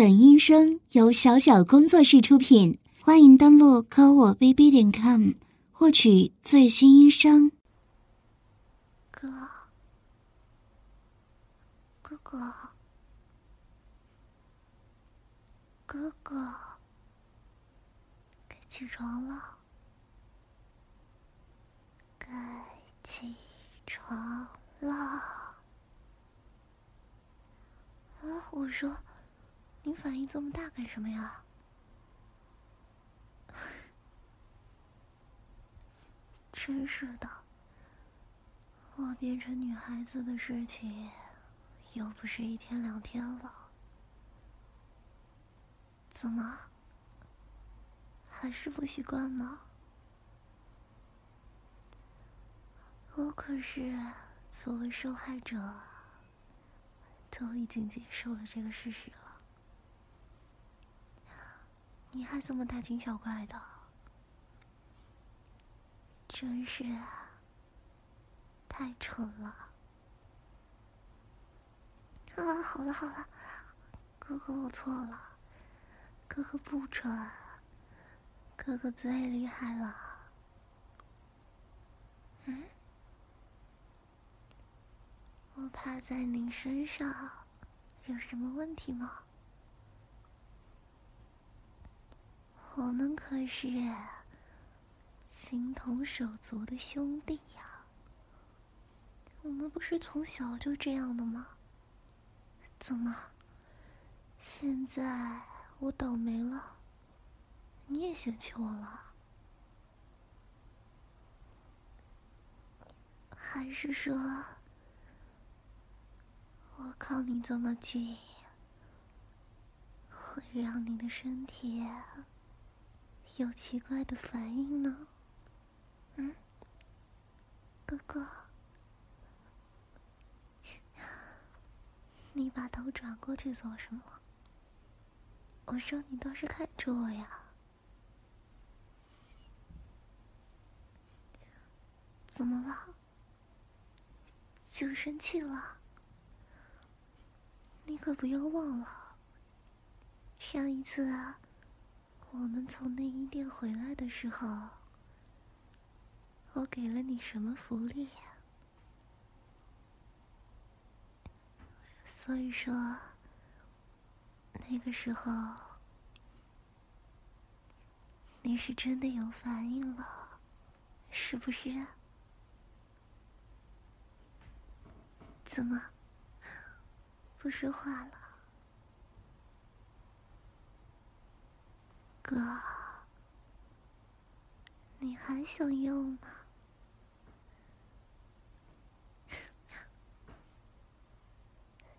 本音声由小小工作室出品，欢迎登录科我 bb 点 com 获取最新音声。哥，哥哥，哥哥，该起床了，该起床了。啊，我说。你反应这么大干什么呀？真是的，我变成女孩子的事情又不是一天两天了，怎么还是不习惯吗？我可是作为受害者，都已经接受了这个事实了。你还这么大惊小怪的，真是太蠢了！啊，好了好了，哥哥我错了，哥哥不蠢，哥哥最厉害了。嗯，我趴在你身上有什么问题吗？我们可是情同手足的兄弟呀！我们不是从小就这样的吗？怎么，现在我倒霉了，你也嫌弃我了？还是说，我靠你这么近，会让你的身体？有奇怪的反应呢，嗯，哥哥，你把头转过去做什么？我说你倒是看着我呀，怎么了？就生气了？你可不要忘了，上一次啊。我们从内衣店回来的时候，我给了你什么福利？所以说，那个时候你是真的有反应了，是不是？怎么不说话了？哥，你还想要吗？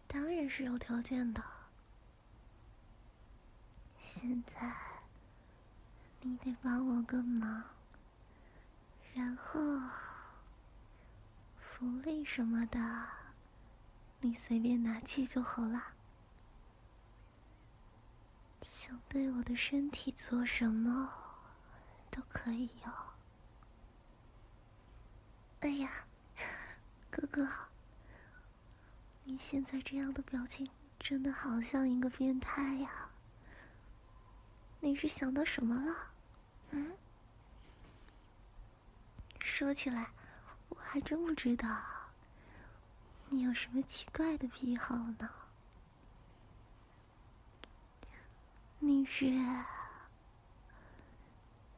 当然是有条件的。现在你得帮我个忙，然后福利什么的，你随便拿去就好了。想对我的身体做什么，都可以哟。哎呀，哥哥，你现在这样的表情，真的好像一个变态呀！你是想到什么了？嗯？说起来，我还真不知道，你有什么奇怪的癖好呢？你是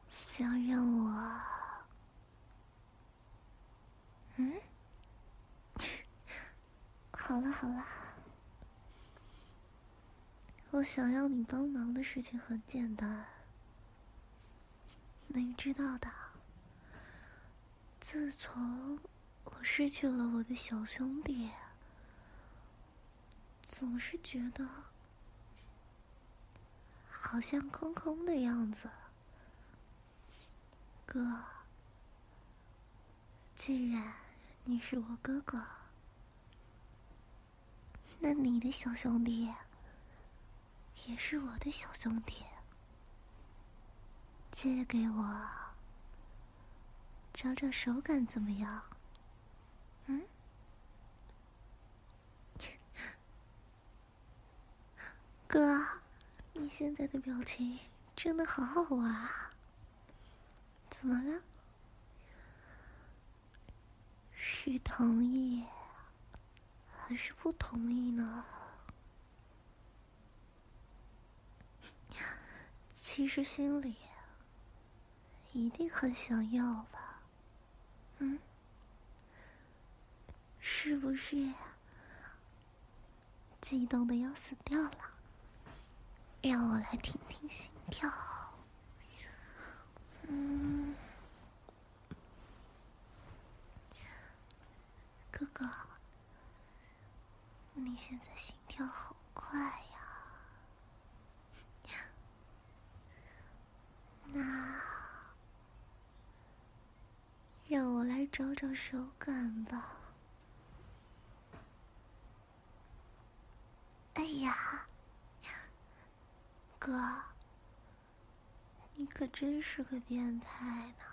想让我？嗯？好了好了，我想要你帮忙的事情很简单，你知道的。自从我失去了我的小兄弟，总是觉得。好像空空的样子，哥。既然你是我哥哥，那你的小兄弟也是我的小兄弟，借给我找找手感怎么样？嗯，哥。你现在的表情真的好好玩啊！怎么了？是同意还是不同意呢？其实心里一定很想要吧？嗯，是不是激动的要死掉了？让我来听听心跳。嗯，哥哥，你现在心跳好快呀！那让我来找找手感吧。哎呀，哥！你可真是个变态呢！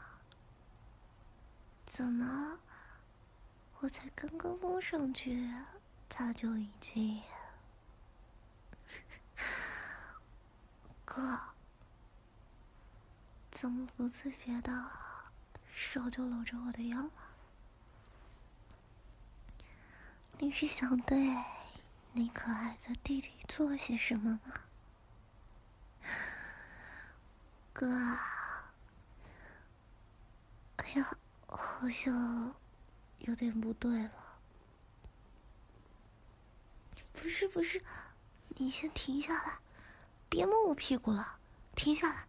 怎么，我才刚刚摸上去，他就已经……哥，怎么不自觉的手就搂着我的腰了？你是想对你可爱的弟弟做些什么吗？哥，哎呀，好像有点不对了。不是不是，你先停下来，别摸我屁股了，停下来。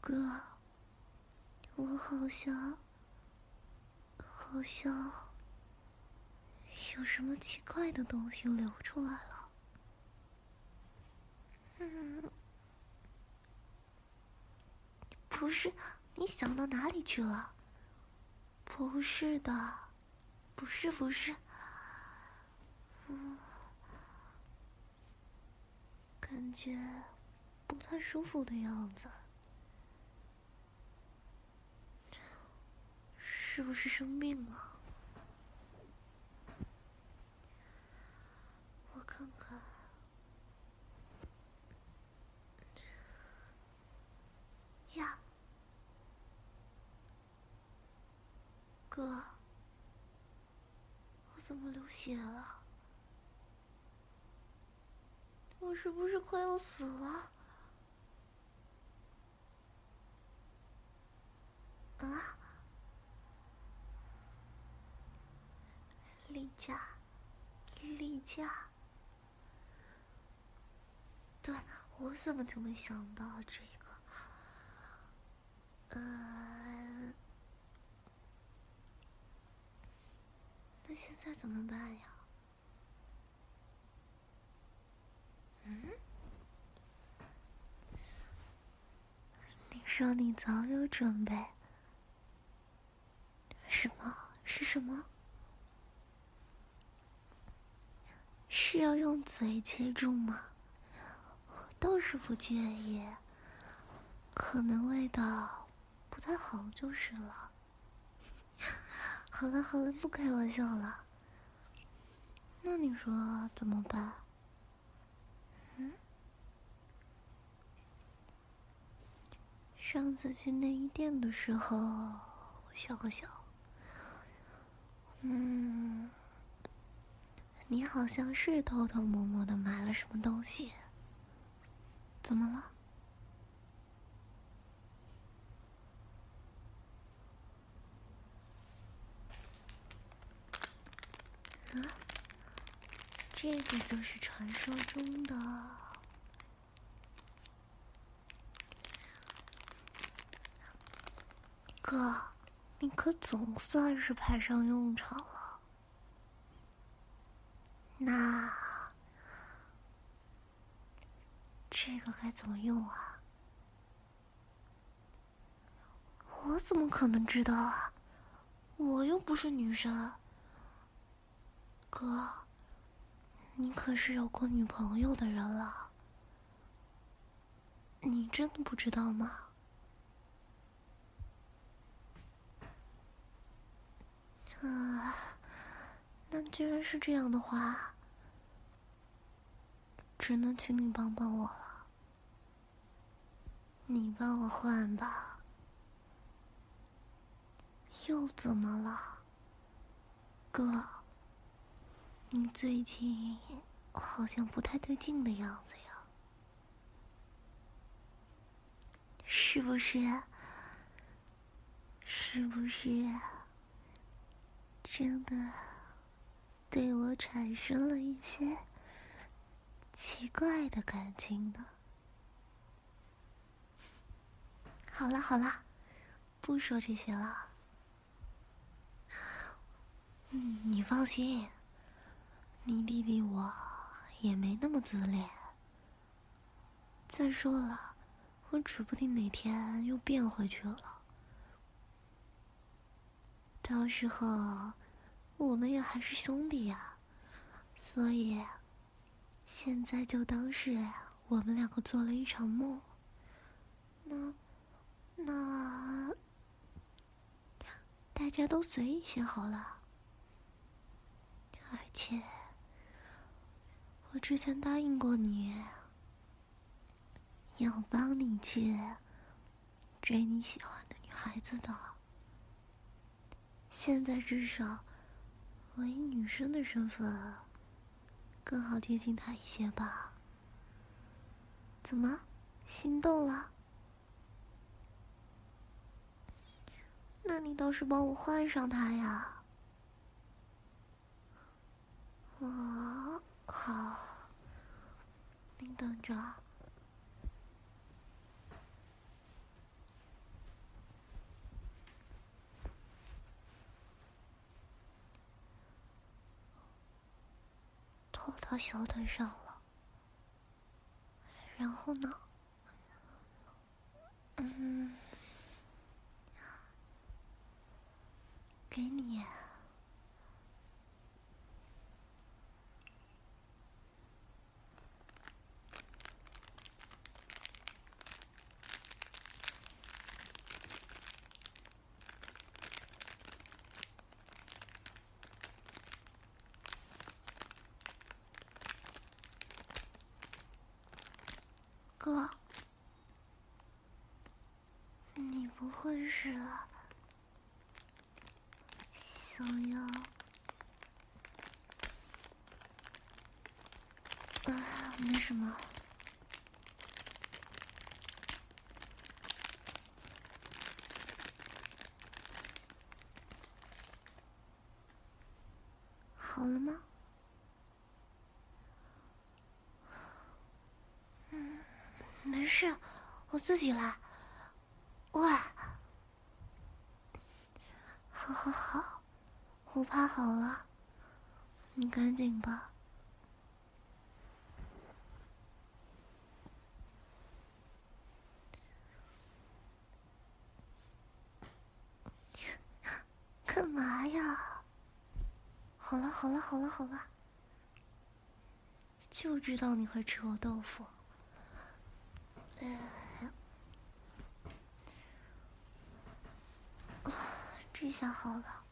哥，我好像好像有什么奇怪的东西流出来了。不是，你想到哪里去了？不是的，不是不是，嗯，感觉不太舒服的样子，是不是生病了？我看看。呀，哥，我怎么流血了？我是不是快要死了？啊，丽佳，丽佳，对，我怎么就没想到这个？呃，那现在怎么办呀？嗯？你说你早有准备？什么？是什么？是要用嘴切住吗？我倒是不介意，可能味道不。太好就是了。好了好了，不开玩笑了。那你说怎么办？嗯？上次去内衣店的时候，我笑个笑。嗯，你好像是偷偷摸摸的买了什么东西。怎么了？这个就是传说中的哥，你可总算是派上用场了。那这个该怎么用啊？我怎么可能知道啊？我又不是女神。哥，你可是有过女朋友的人了，你真的不知道吗？啊，那既然是这样的话，只能请你帮帮我了。你帮我换吧。又怎么了，哥？你最近好像不太对劲的样子呀，是不是？是不是真的对我产生了一些奇怪的感情呢？好了好了，不说这些了。嗯，你放心，你弟弟我也没那么自恋。再说了，我指不定哪天又变回去了。到时候，我们也还是兄弟呀，所以现在就当是我们两个做了一场梦。那，那大家都随意些好了。而且，我之前答应过你，要帮你去追你喜欢的女孩子的。现在至少，我以女生的身份更好接近他一些吧？怎么，心动了？那你倒是帮我换上他呀！哦，好，你等着。拖到小腿上了，然后呢？嗯，给你。哥，你不会是想要……啊，没什么。好了吗？没事，我自己来。喂，好好好，我趴好了，你赶紧吧。干嘛呀？好了好了好了好了，就知道你会吃我豆腐。这下好了，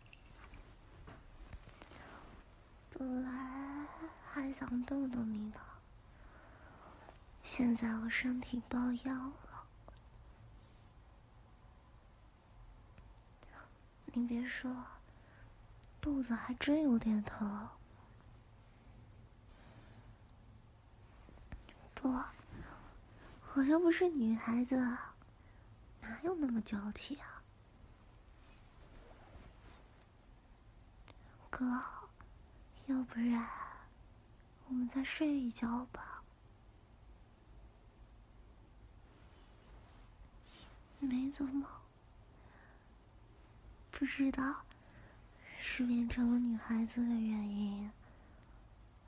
本来还想逗逗你呢，现在我身体抱恙了。你别说，肚子还真有点疼。不。我又不是女孩子，哪有那么娇气啊？哥，要不然我们再睡一觉吧。没做梦，不知道是变成了女孩子的原因，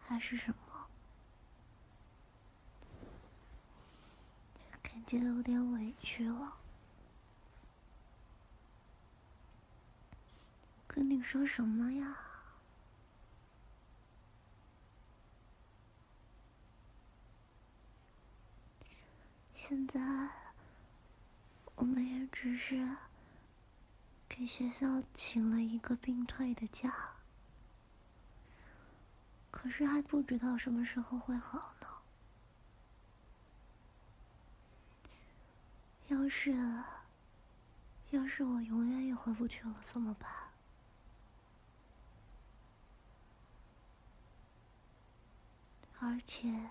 还是什么。感觉有点委屈了，跟你说什么呀？现在我们也只是给学校请了一个病退的假。可是还不知道什么时候会好呢。要是要是我永远也回不去了怎么办？而且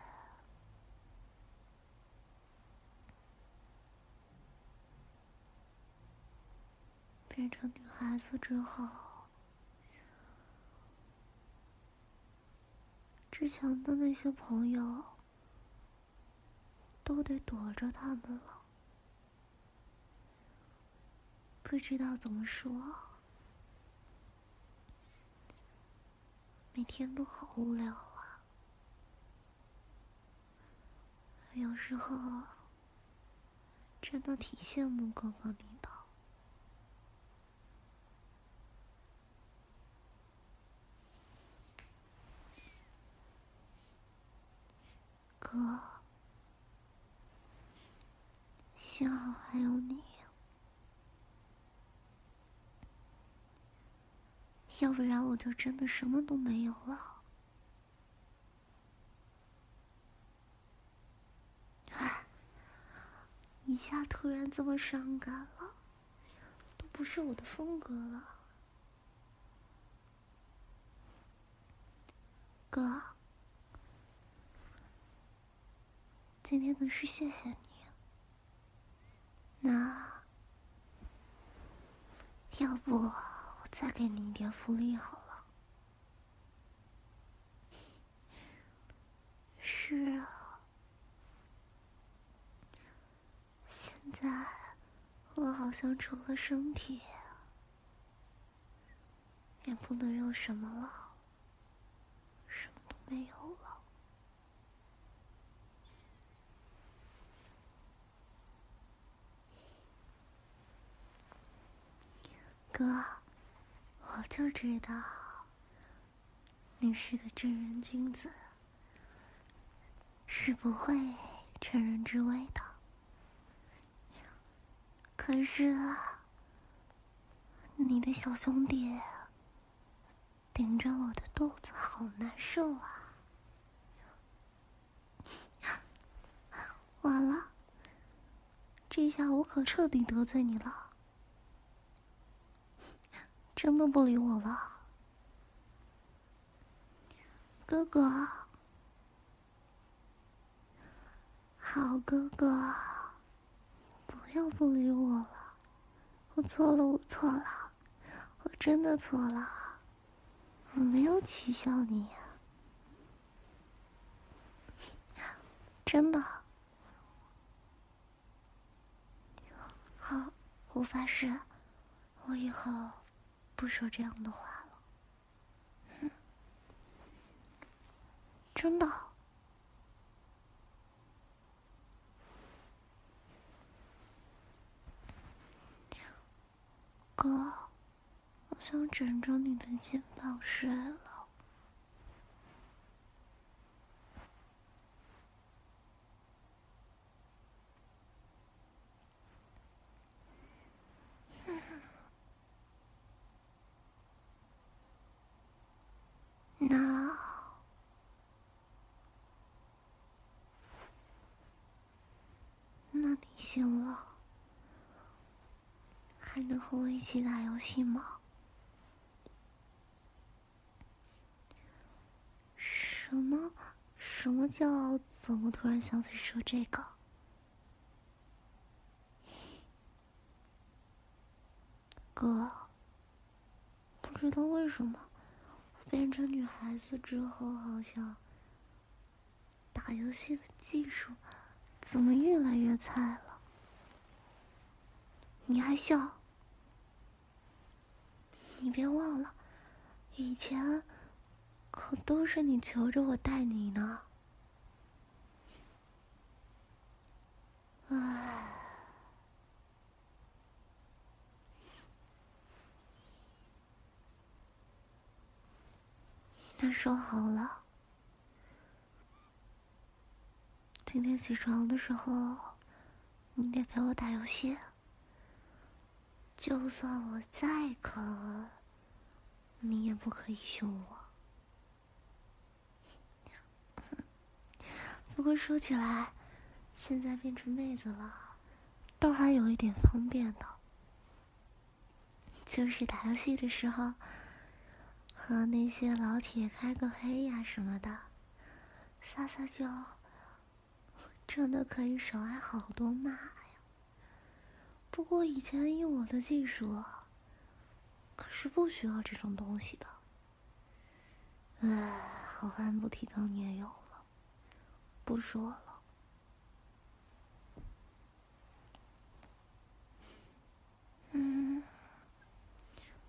变成女孩子之后，之前的那些朋友都得躲着他们了，不知道怎么说，每天都好无聊啊。有时候真的挺羡慕哥哥你的，哥，幸好还有你，要不然我就真的什么都没有了。哎一下突然这么伤感了，都不是我的风格了。哥，今天的事谢谢你。那要不我再给你一点福利好了？是啊。现在我好像除了身体，也不能用什么了，什么都没有了。哥，我就知道你是个正人君子，是不会趁人之危的。可是，你的小兄弟顶着我的肚子，好难受啊！完了，这下我可彻底得罪你了，真的不理我了，哥哥，好哥哥。不要不理我了，我错了，我错了，我真的错了，我没有取笑你，真的。好，我发誓，我以后不说这样的话了，真的。哥，我想枕着你的肩膀睡了。那，那你醒了。还能和我一起打游戏吗？什么？什么叫？怎么突然想起说这个？哥，不知道为什么，变成女孩子之后，好像打游戏的技术怎么越来越菜了？你还笑？你别忘了，以前可都是你求着我带你呢。唉，那说好了，今天起床的时候，你得陪我打游戏。就算我再渴，你也不可以凶我。不过说起来，现在变成妹子了，倒还有一点方便的，就是打游戏的时候，和那些老铁开个黑呀什么的，撒撒娇，真的可以少挨好多骂呀。不过以前以我的技术，可是不需要这种东西的。唉，好汉不提当年勇了，不说了。嗯，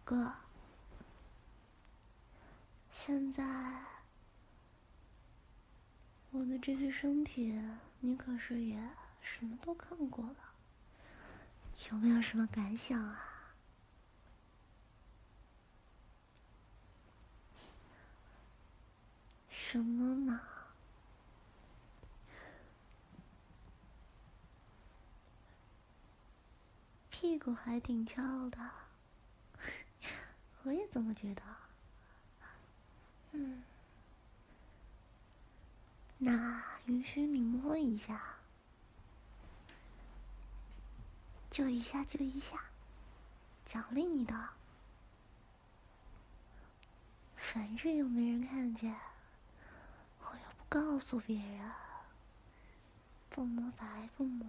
哥，现在我的这具身体，你可是也什么都看过了，有没有什么感想啊？什么嘛？屁股还挺翘的，我也这么觉得。嗯，那允许你摸一下，就一下就一下，奖励你的。反正又没人看见，我又不告诉别人，不摸白不摸。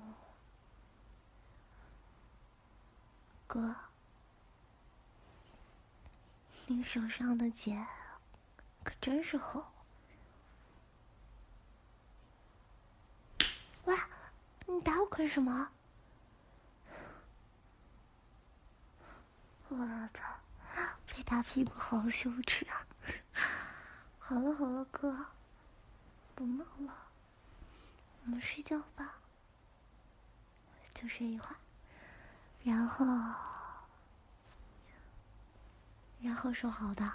哥，你手上的茧可真是厚。喂，你打我干什么？我操，被打屁股好羞耻啊！好了好了，哥，不闹了，我们睡觉吧，就睡一会儿。然后，然后说好的。